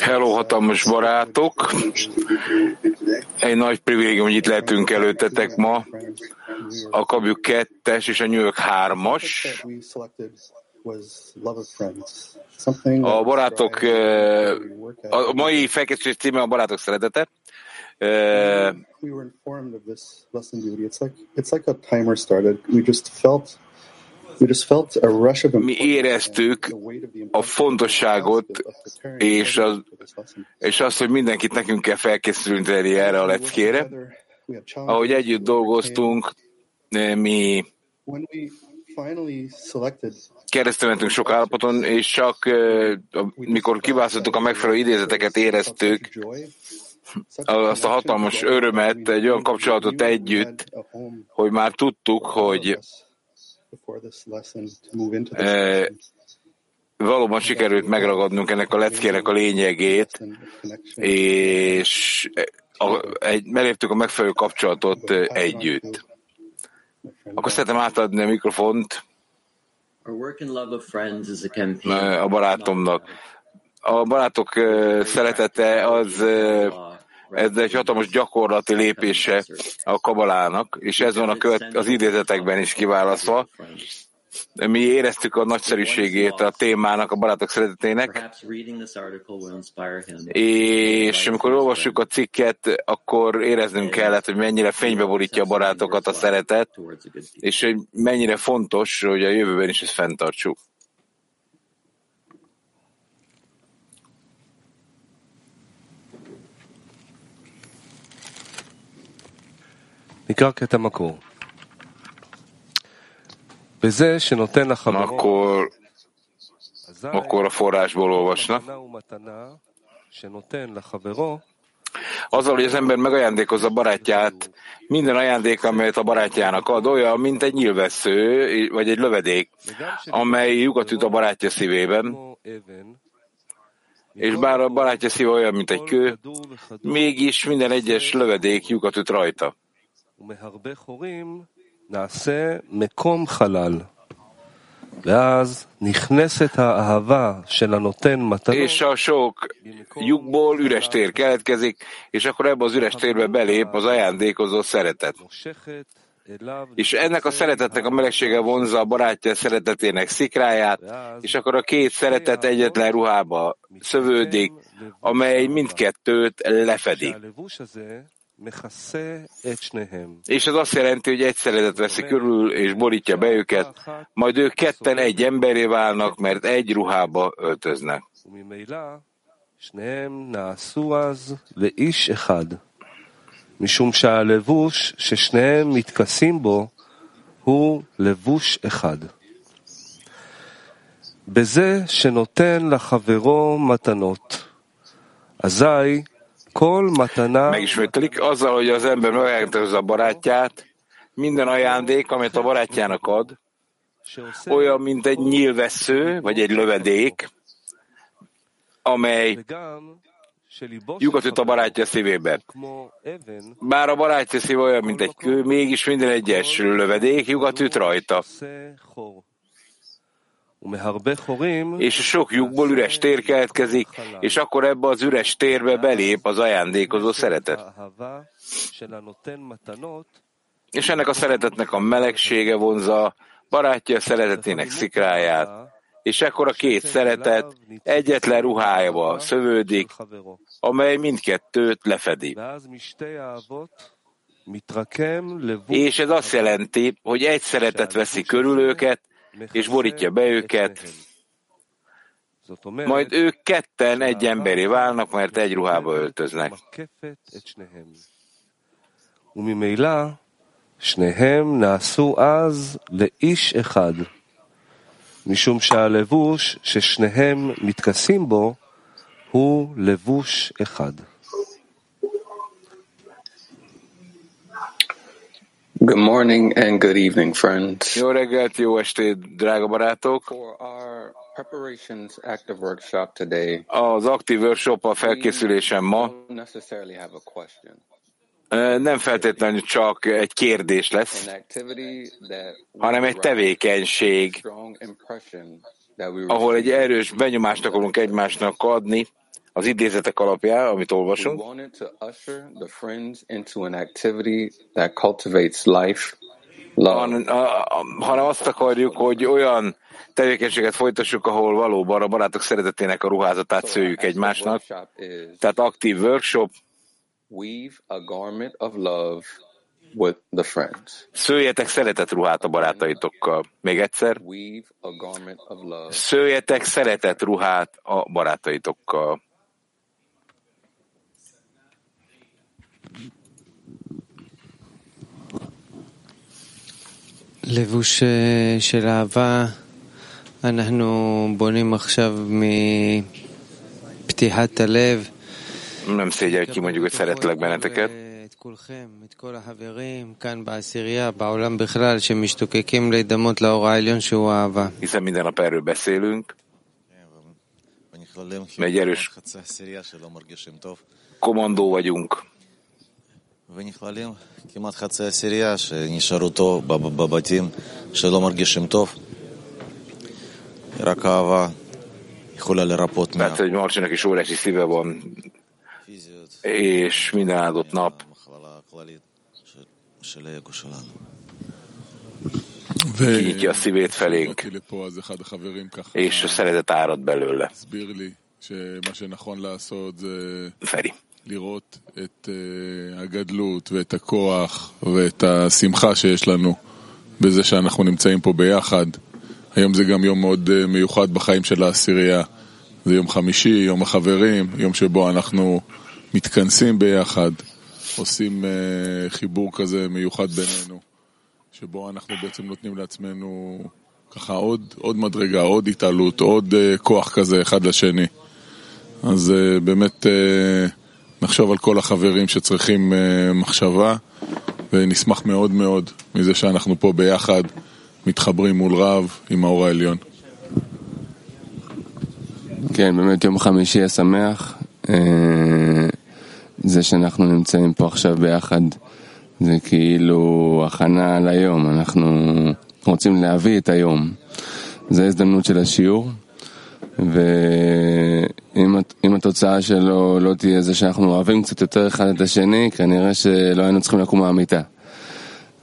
Hello, hatalmas barátok! Egy nagy privilégium, hogy itt lehetünk előttetek ma. A Kabjuk 2-es és a New York 3-as. That we selected was Love of Friends. Something A barátok, eh, a mai felkészülés címe a barátok szeretete. Eh, We were informed of this lesson duty. It's like it's like a timer started. We just felt Mi éreztük a fontosságot és, az, és azt, hogy mindenkit nekünk kell felkészülni erre a leckére. Ahogy együtt dolgoztunk, eh, mi When we finally selected keresztül mentünk sok állapoton, és csak eh, mikor kiválasztottuk a megfelelő idézeteket, éreztük azt a hatalmas örömet, egy olyan kapcsolatot együtt, hogy már tudtuk, hogy eh, valóban sikerült megragadnunk ennek a leckének a lényegét, és a, egy, meléptük a megfelelő kapcsolatot együtt. Akkor szeretném átadni a mikrofont. A eh, barátomnak. A barátok eh, szeretete az ez egy hatalmas gyakorlati lépése a kabalának, és ez van a követ, az idézetekben is kiválasztva. Mi éreztük a nagyszerűségét a témának, a barátok szeretetének, és amikor olvassuk a cikket, akkor éreznünk kellett, hogy mennyire fénybe borítja a barátokat a szeretet, és hogy mennyire fontos, hogy a jövőben is ezt fenntartsuk. נקרא קטע מקור. בזה שנותן לחברו, Akkor, אזי akkor a forrásból olvasnak. מתנה ומתנה שנותן לחברו, Azzal, hogy az ember megajándékozza a barátját, minden ajándék, amelyet a barátjának ad, olyan, mint egy nyilvessző, vagy egy lövedék, amely lyukat üt a barátja szívében, כמו אבן, és bár a barátja szíve olyan, mint egy kő, כדור וכדור, mégis minden egyes lövedék lyukat üt rajta. ומהרבה חורים נעשה מקום חלל. ואז נכנסת האהבה של הנותן מתנות És a sok lyukból üres tér keletkezik, és akkor ebbe az üres térbe belép az ajándékozó szeretet. מושכת אליו És ennek a szeretetnek a melegsége vonzza a barátja szeretetének szikráját, és akkor a két szeretet egyetlen ruhába szövődik, amely mindkettőt lefedi. שהלבוש הזה מכסה את שניהם. És ez azt jelenti, hogy egy szeretet veszi körül és borítja be őket, majd ők ketten egy emberé válnak, mert egy ruhába öltöznek. וממילא שניהם נעשו אז לאיש אחד, משום שהלבוש ששניהם מתכסים בו הוא לבוש אחד. בזה שנותן לחברו מתנות, אזי כל מתנה megismételik, azzal, hogy az ember megállítozza a barátját, minden ajándék, amit a barátjának ad, olyan, mint egy nyílvesző, vagy egy lövedék, amely lyukat a barátja szívébe. Bár a barátja szíve olyan, mint egy kő, mégis minden egyes lövedék lyukat rajta és sok lyukból üres tér keletkezik, és akkor ebbe az üres térbe belép az ajándékozó szeretet. És ennek a szeretetnek a melegsége vonza barátja szeretetének szikráját, és ekkor a két szeretet egyetlen ruhájába szövődik, amely mindkettőt lefedi. És ez azt jelenti, hogy egy szeretet veszi körül őket, és borítja be őket, זאת אומרת, majd ők ketten egy emberé válnak, mert egy ruhába öltöznek. מקפת את שניהם. וממילא שניהם נעשו אז לאיש אחד, משום שהלבוש ששניהם מתכסים בו הוא לבוש אחד. Good morning and good evening, friends. Jó reggelt, jó estét, drága barátok! For our preparations active workshop today, Az aktív workshop a felkészülésem ma necessarily have a question. nem feltétlenül csak egy kérdés lesz, hanem egy tevékenység, ahol egy erős benyomást akarunk egymásnak adni az idézetek alapján, amit olvasunk, hanem azt akarjuk, hogy olyan tevékenységet folytassuk, ahol valóban a barátok szeretetének a ruházatát szőjük egymásnak. Tehát aktív workshop, weave a garment of love with the friends. szőjetek szeretet ruhát a barátaitokkal. Még egyszer, szőjetek szeretet ruhát a barátaitokkal. לבוש אה, של אהבה, אנחנו בונים עכשיו מפתיחת הלב. Nem szégyel ki mondjuk, hogy szeretlek benneteket. את כולכם, את כל החברים כאן בעשירייה, בעולם בכלל, שמשתוקקים להידמות לאור העליון שהוא אהבה. hiszen minden nap erről beszélünk, ונכללים Megy erős. חצי עשירייה שלא מרגישים טוב, kommandó vagyunk, ונכללים כמעט חצי עשירייה שנשארו טוב בב- בבתים שלא מרגישים טוב. רק אהבה יכולה לרפות tehát hogy Marcsinak is óriási szíve van, מהפיזיות, és minden áldott nap מהמחלה הכללית של- של האגו שלנו. kinyitja a szívét felénk, באתי לפה, אז אחד החברים ככה és a szeretet árad belőle. הסביר לי שמה שנכון לעשות זה Feri. לראות את אה, הגדלות ואת הכוח ואת השמחה שיש לנו בזה שאנחנו נמצאים פה ביחד. היום זה גם יום מאוד אה, מיוחד בחיים של העשירייה. זה יום חמישי, יום החברים, יום שבו אנחנו מתכנסים ביחד, עושים אה, חיבור כזה מיוחד בינינו, שבו אנחנו בעצם נותנים לעצמנו ככה עוד, עוד מדרגה, עוד התעלות, עוד כוח כזה אחד לשני. אז באמת אה, נחשוב על כל החברים שצריכים אה, מחשבה, ונשמח מאוד מאוד מזה שאנחנו פה ביחד, מתחברים מול רב עם האור העליון. כן, באמת יום חמישי השמח. אה, זה שאנחנו נמצאים פה עכשיו ביחד, זה כאילו הכנה ליום. אנחנו רוצים להביא את היום. זו ההזדמנות של השיעור. ואם אם התוצאה שלו לא תהיה זה שאנחנו אוהבים קצת יותר אחד את השני, כנראה שלא היינו צריכים לקום מהמיטה.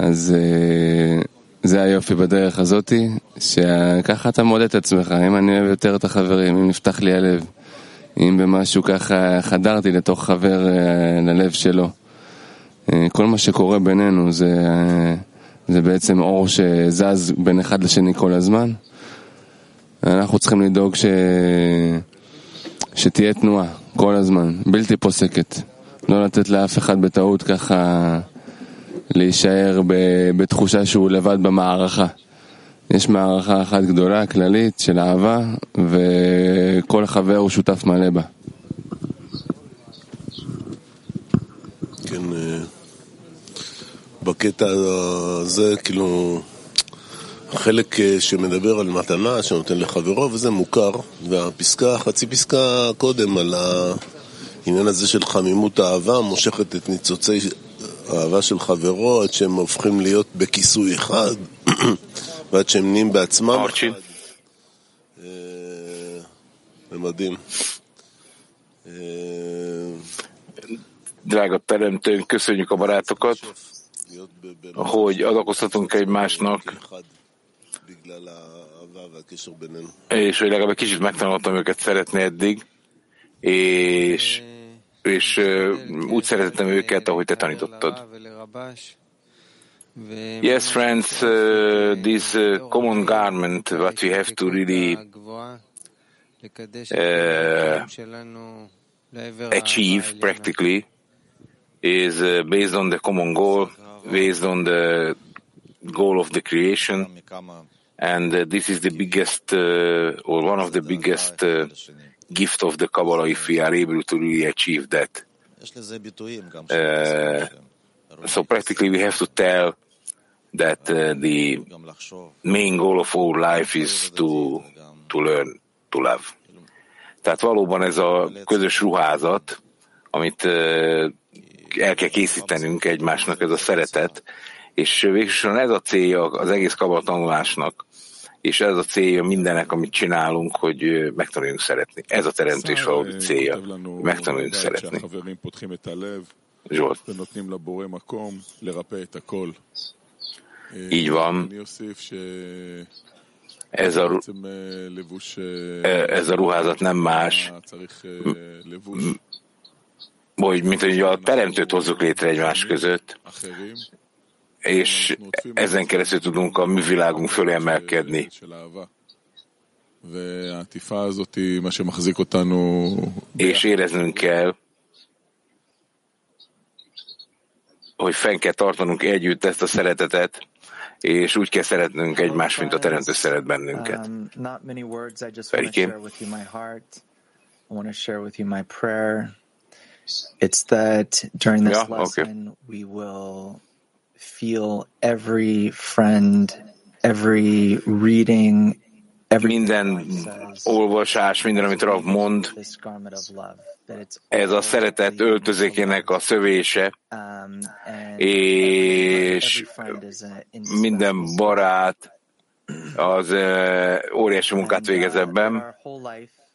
אז אה, זה היופי בדרך הזאתי, שככה אתה מודד את עצמך, אם אני אוהב יותר את החברים, אם נפתח לי הלב, אם במשהו ככה חדרתי לתוך חבר אה, ללב שלו. אה, כל מה שקורה בינינו זה, זה בעצם אור שזז בין אחד לשני כל הזמן. אנחנו צריכים לדאוג ש... שתהיה תנועה כל הזמן, בלתי פוסקת. לא לתת לאף אחד בטעות ככה להישאר ב... בתחושה שהוא לבד במערכה. יש מערכה אחת גדולה, כללית, של אהבה, וכל חבר הוא שותף מלא בה. כן, אה, בקטע הזה, כאילו, חלק אה, שמדבר על מתנה שנותן לחברו, וזה מוכר, והפסקה, חצי פסקה קודם על העניין הזה של חמימות האהבה, מושכת את ניצוצי האהבה של חברו עד שהם הופכים להיות בכיסוי אחד, ועד שהם נהיים בעצמם. Archie. אה, זה מדהים. Drága teremtőnk, köszönjük a barátokat, hogy adakoztatunk egymásnak, és hogy legalább egy kicsit megtanultam őket szeretni eddig, és, és úgy szeretettem őket, ahogy te tanítottad. Yes, friends, uh, this uh, common garment, what we have to really uh, achieve practically is uh, based on the common goal, based on the goal of the creation, and uh, this is the biggest uh, or one of the biggest uh, gift of the Kabbalah if we are able to really achieve that. Uh, so practically we have to tell that uh, the main goal of our life is to, to learn to love. Tehát valóban ez a közös ruházat, amit uh, el kell készítenünk egymásnak, ez a szeretet, és végsősorban ez a célja az egész kabala tanulásnak, és ez a célja mindennek, amit csinálunk, hogy megtanuljunk szeretni. Ez a teremtés valódi célja, hogy megtanuljunk szeretni. Zsolt. Így van. Ez a, ez a ruházat nem más, hogy mint hogy a teremtőt hozzuk létre egymás között, és ezen keresztül tudunk a művilágunk fölé emelkedni. És éreznünk kell, hogy fenn kell tartanunk együtt ezt a szeretetet, és úgy kell szeretnünk egymást, mint a Teremtő szeret bennünket. Ferikém? It's that during this yeah, lesson okay. we will feel every friend, every reading, every Minden olvasás, minden, amit Rav mond, ez a szeretet öltözékének a szövése, um, és minden barát az ö, óriási munkát végez ebben, our whole life has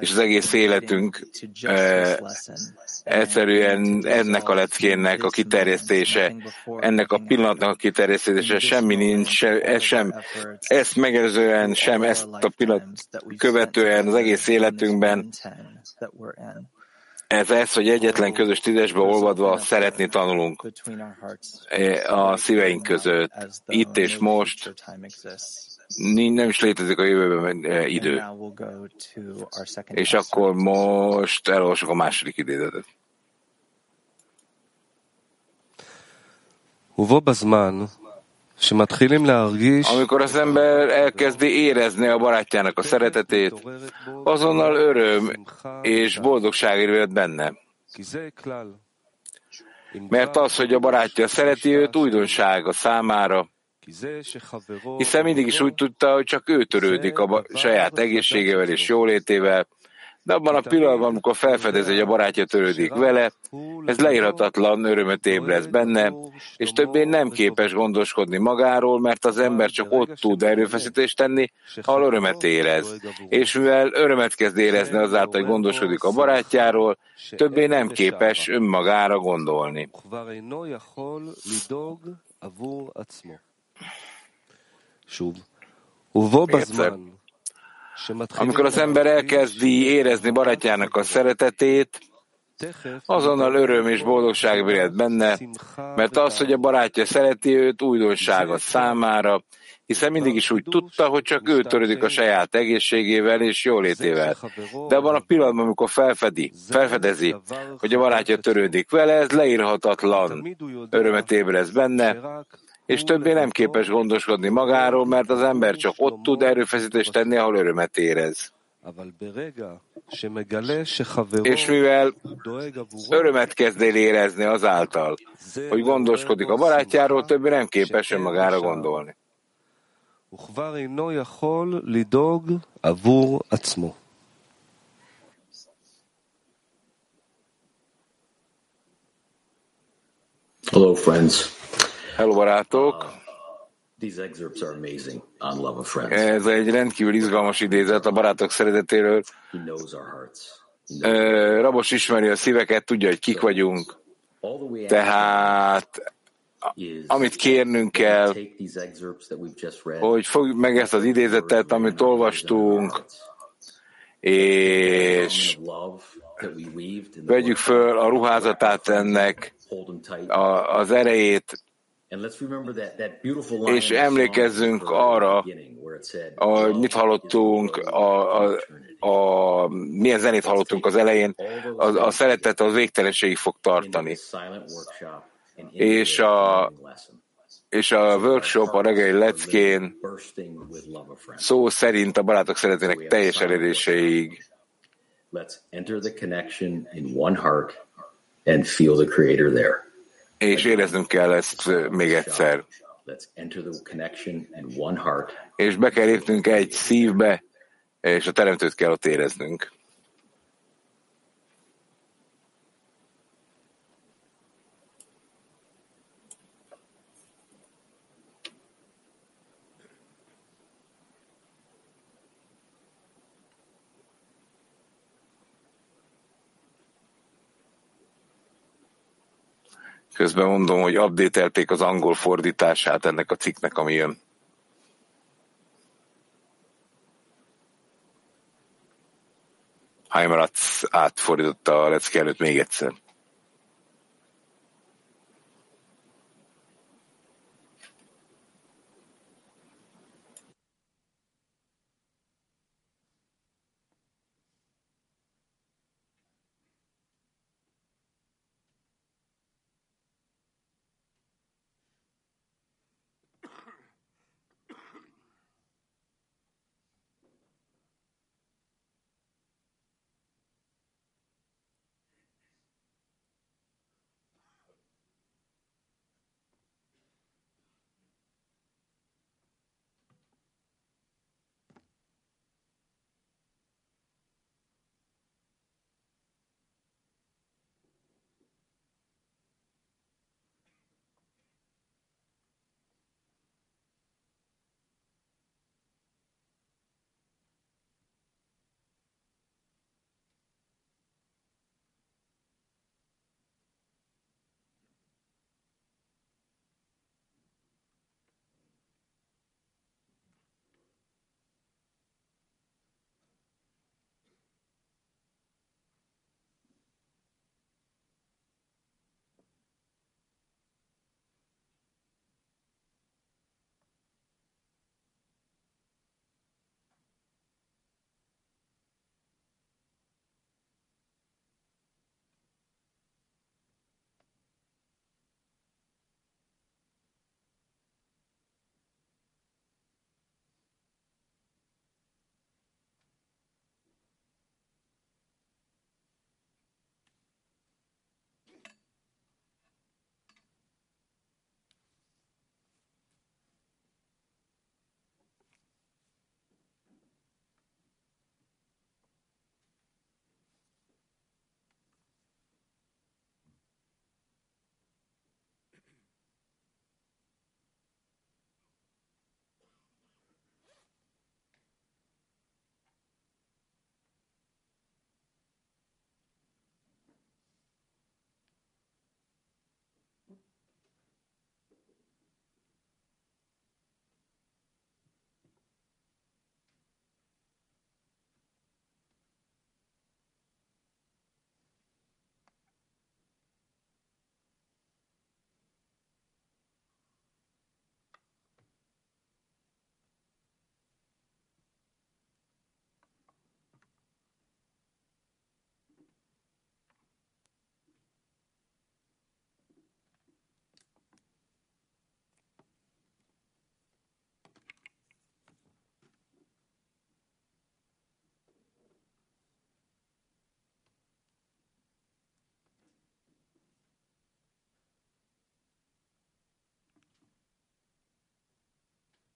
és az egész életünk lesson. egyszerűen ennek a leckének a kiterjesztése, ennek a pillanatnak a kiterjesztése, semmi nincs, se, ez sem, ezt megelőzően, sem ezt a pillanat követően az egész életünkben, ez ez, hogy egyetlen közös tízesbe olvadva szeretni tanulunk. eh, a szíveink között, itt és most, future time exists. Ni- nem is létezik a jövőben eh, And idő. now we'll go to our second És excerpt. akkor most elolvasok a második idézetet. ובו בזמן שמתחילים להרגיש Amikor az ember elkezdi érezni a barátjának a szeretetét, azonnal öröm és boldogság érvényed benne. כי זה כלל. אם Mert az, hogy a barátja szereti őt, újdonság a számára, כי זה שחברו hiszen mindig is úgy tudta, hogy csak ő törődik a saját egészségével és jólétével, de abban a pillanatban, amikor felfedezi, hogy a barátja törődik vele, ez leírhatatlan örömöt ébreszt benne, és többé nem képes gondoskodni magáról, mert az ember csak ott tud erőfeszítést tenni, ahol örömet érez. És mivel örömet kezd érezni azáltal, hogy gondoskodik a barátjáról, többé nem képes önmagára gondolni. Egyszer, amikor az ember elkezdi érezni barátjának a szeretetét, azonnal öröm és boldogság vired benne, mert az, hogy a barátja szereti őt, újdonság a számára, hiszen mindig is úgy tudta, hogy csak ő törődik a saját egészségével és jólétével. De van a pillanatban, amikor felfedi, felfedezi, hogy a barátja törődik vele, ez leírhatatlan. Örömet ébrez benne, és többé nem képes gondoskodni magáról, mert az ember csak ott tud erőfeszítést tenni, ahol örömet érez. És mivel örömet kezd el érezni azáltal, hogy gondoskodik a barátjáról, többé nem képes önmagára gondolni. Hello, friends. Hello, barátok! Friends. Ez egy rendkívül izgalmas idézet a barátok szeretetéről. Rabos ismeri a szíveket, tudja, hogy kik vagyunk. Tehát amit kérnünk kell, hogy fogjuk meg ezt az idézetet, amit olvastunk, és vegyük föl a ruházatát ennek, a, az erejét, És emlékezzünk arra, hogy mit hallottunk, a, a, a, milyen zenét hallottunk az elején, a, a szeretet az végtelenségig fog tartani. És a, és a workshop, a reggeli leckén szó szerint a barátok szeretének teljes eléréséig. Let's enter the connection in one heart and feel the Creator there. És éreznünk kell ezt még egyszer. És be kell lépnünk egy szívbe, és a teremtőt kell ott éreznünk. Közben mondom, hogy updatelték az angol fordítását ennek a cikknek, ami jön. Heimeratz átfordította a lecke előtt még egyszer.